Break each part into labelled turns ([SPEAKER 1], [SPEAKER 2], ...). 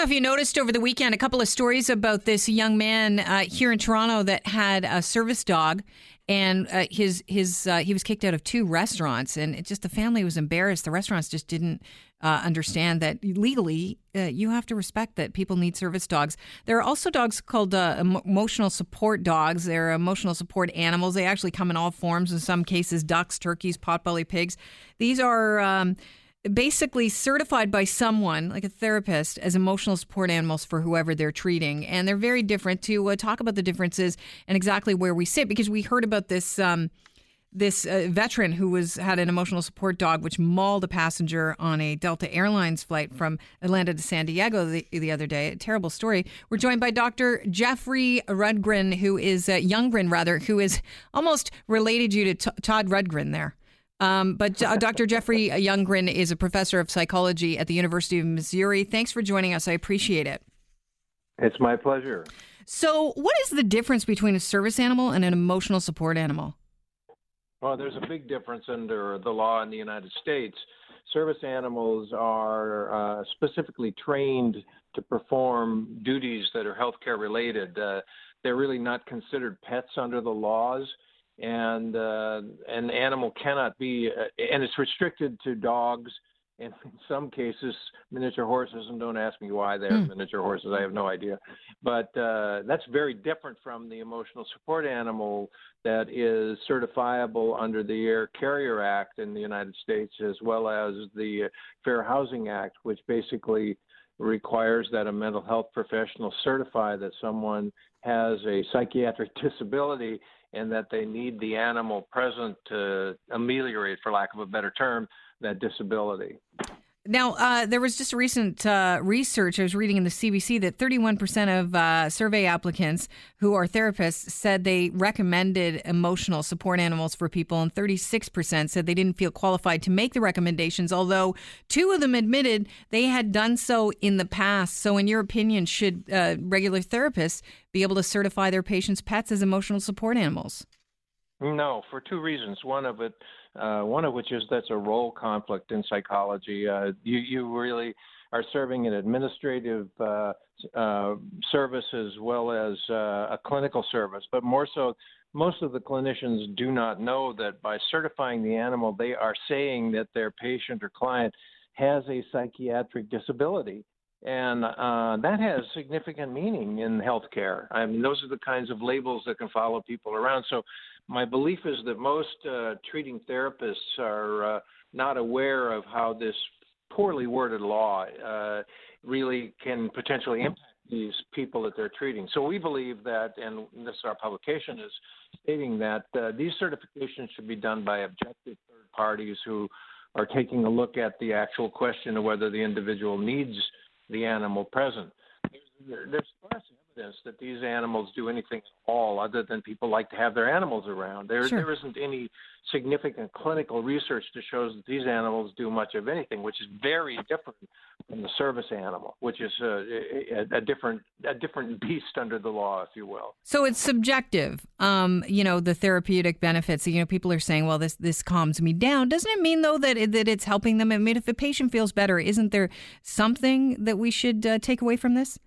[SPEAKER 1] know if you noticed over the weekend a couple of stories about this young man uh, here in Toronto that had a service dog, and uh, his his uh, he was kicked out of two restaurants, and it just the family was embarrassed. The restaurants just didn't uh, understand that legally uh, you have to respect that people need service dogs. There are also dogs called uh, emotional support dogs. They're emotional support animals. They actually come in all forms. In some cases, ducks, turkeys, potbelly pigs. These are um, basically certified by someone like a therapist as emotional support animals for whoever they're treating and they're very different to uh, talk about the differences and exactly where we sit because we heard about this um, this uh, veteran who was had an emotional support dog which mauled a passenger on a Delta Airlines flight from Atlanta to San Diego the, the other day. A terrible story. We're joined by Dr. Jeffrey Rundgren, who is uh, Younggren rather, who is almost related you to T- Todd Rundgren there. Um, but uh, Dr. Jeffrey Younggren is a professor of psychology at the University of Missouri. Thanks for joining us. I appreciate it.
[SPEAKER 2] It's my pleasure.
[SPEAKER 1] So, what is the difference between a service animal and an emotional support animal?
[SPEAKER 2] Well, there's a big difference under the law in the United States. Service animals are uh, specifically trained to perform duties that are healthcare related. Uh, they're really not considered pets under the laws and uh, an animal cannot be, uh, and it's restricted to dogs and in some cases miniature horses. And don't ask me why they're mm. miniature horses; I have no idea. But uh, that's very different from the emotional support animal that is certifiable under the Air Carrier Act in the United States, as well as the Fair Housing Act, which basically requires that a mental health professional certify that someone has a psychiatric disability and that they need the animal present to ameliorate, for lack of a better term, that disability.
[SPEAKER 1] Now, uh, there was just recent uh, research I was reading in the CBC that 31% of uh, survey applicants who are therapists said they recommended emotional support animals for people, and 36% said they didn't feel qualified to make the recommendations, although two of them admitted they had done so in the past. So, in your opinion, should uh, regular therapists be able to certify their patients' pets as emotional support animals?
[SPEAKER 2] No, for two reasons. One of it uh, one of which is that's a role conflict in psychology. Uh, you, you really are serving an administrative uh, uh service as well as uh, a clinical service, but more so, most of the clinicians do not know that by certifying the animal, they are saying that their patient or client has a psychiatric disability. And uh, that has significant meaning in healthcare. I mean, those are the kinds of labels that can follow people around. So my belief is that most uh, treating therapists are uh, not aware of how this poorly worded law uh, really can potentially impact these people that they're treating. So we believe that, and this our publication is stating that uh, these certifications should be done by objective third parties who are taking a look at the actual question of whether the individual needs the animal present. There's, there's that these animals do anything at all other than people like to have their animals around. There, sure. there isn't any significant clinical research to show that these animals do much of anything, which is very different from the service animal, which is a, a, a different a different beast under the law, if you will.
[SPEAKER 1] So it's subjective. Um, you know, the therapeutic benefits. You know, people are saying, "Well, this this calms me down." Doesn't it mean though that it, that it's helping them? I mean, if a patient feels better, isn't there something that we should uh, take away from this?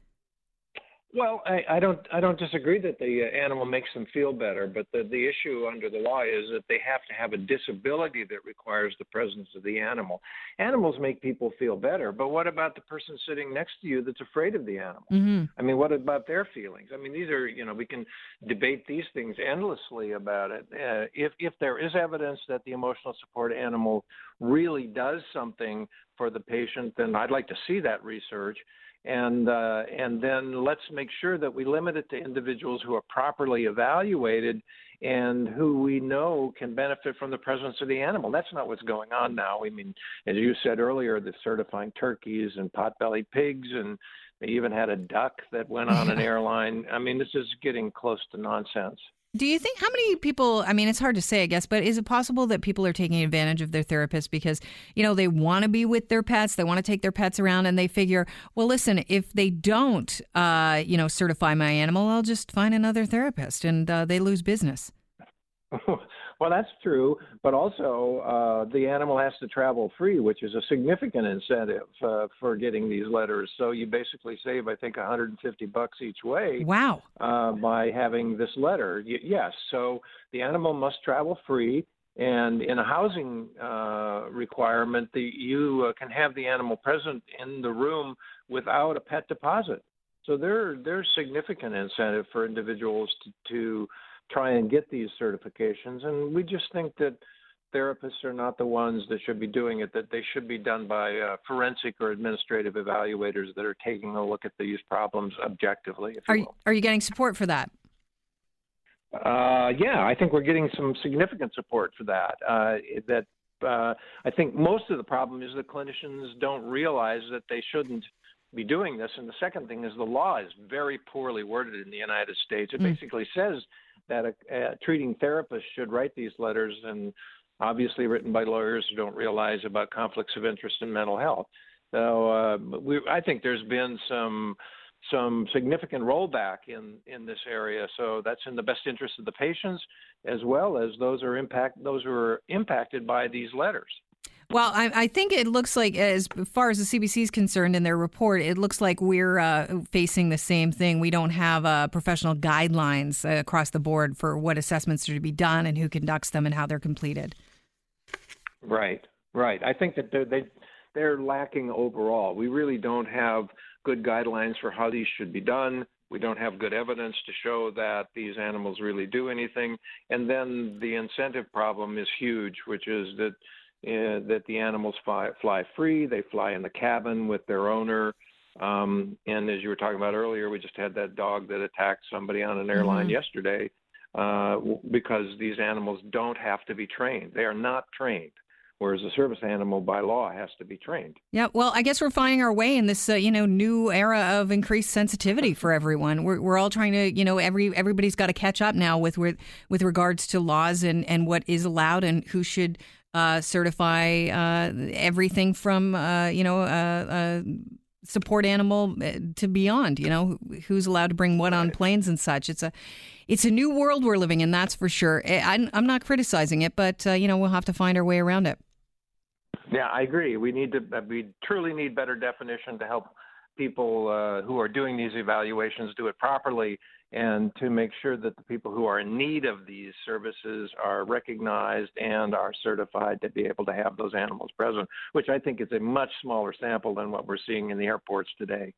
[SPEAKER 2] Well, I, I don't I don't disagree that the uh, animal makes them feel better, but the the issue under the law is that they have to have a disability that requires the presence of the animal. Animals make people feel better, but what about the person sitting next to you that's afraid of the animal? Mm-hmm. I mean, what about their feelings? I mean, these are you know we can debate these things endlessly about it. Uh, if if there is evidence that the emotional support animal really does something for the patient, then I'd like to see that research and uh, and then let's make sure that we limit it to individuals who are properly evaluated and who we know can benefit from the presence of the animal. That's not what's going on now. I mean, as you said earlier, they're certifying turkeys and potbelly pigs, and they even had a duck that went on an airline. I mean, this is getting close to nonsense.
[SPEAKER 1] Do you think how many people? I mean, it's hard to say, I guess, but is it possible that people are taking advantage of their therapist because you know they want to be with their pets, they want to take their pets around, and they figure, well, listen, if they don't, uh, you know, certify my animal, I'll just find another therapist, and uh, they lose business.
[SPEAKER 2] Well, that's true, but also uh, the animal has to travel free, which is a significant incentive uh, for getting these letters. So you basically save, I think, 150 bucks each way.
[SPEAKER 1] Wow!
[SPEAKER 2] Uh, by having this letter, y- yes. So the animal must travel free, and in a housing uh, requirement, the, you uh, can have the animal present in the room without a pet deposit. So there, there's significant incentive for individuals to, to try and get these certifications. And we just think that therapists are not the ones that should be doing it, that they should be done by uh, forensic or administrative evaluators that are taking a look at these problems objectively.
[SPEAKER 1] are,
[SPEAKER 2] you,
[SPEAKER 1] are you getting support for that?
[SPEAKER 2] Uh, yeah, I think we're getting some significant support for that. Uh, that uh, I think most of the problem is that clinicians don't realize that they shouldn't be doing this. And the second thing is the law is very poorly worded in the United States. It mm. basically says that a, a treating therapist should write these letters, and obviously written by lawyers who don't realize about conflicts of interest in mental health. So uh, we, I think there's been some some significant rollback in in this area. So that's in the best interest of the patients as well as those are impact those who are impacted by these letters.
[SPEAKER 1] Well, I, I, think it looks like, as far as the CBC is concerned in their report, it looks like we're uh, facing the same thing. We don't have uh, professional guidelines uh, across the board for what assessments are to be done and who conducts them and how they're completed.
[SPEAKER 2] Right, right. I think that they're, they, they're lacking overall. We really don't have good guidelines for how these should be done. We don't have good evidence to show that these animals really do anything. And then the incentive problem is huge, which is that uh, that the animals fly, fly free. They fly in the cabin with their owner. Um, and as you were talking about earlier, we just had that dog that attacked somebody on an airline mm-hmm. yesterday uh, because these animals don't have to be trained. They are not trained whereas a service animal by law has to be trained.
[SPEAKER 1] Yeah, well, I guess we're finding our way in this, uh, you know, new era of increased sensitivity for everyone. We're, we're all trying to, you know, every everybody's got to catch up now with with with regards to laws and and what is allowed and who should uh, certify uh, everything from uh, you know a uh, uh, support animal to beyond. You know who's allowed to bring what on planes and such. It's a it's a new world we're living in. That's for sure. I'm, I'm not criticizing it, but you know we'll have to find our way around it.
[SPEAKER 2] Yeah, I agree. We need to we truly need better definition to help people uh, who are doing these evaluations do it properly and to make sure that the people who are in need of these services are recognized and are certified to be able to have those animals present, which I think is a much smaller sample than what we're seeing in the airports today.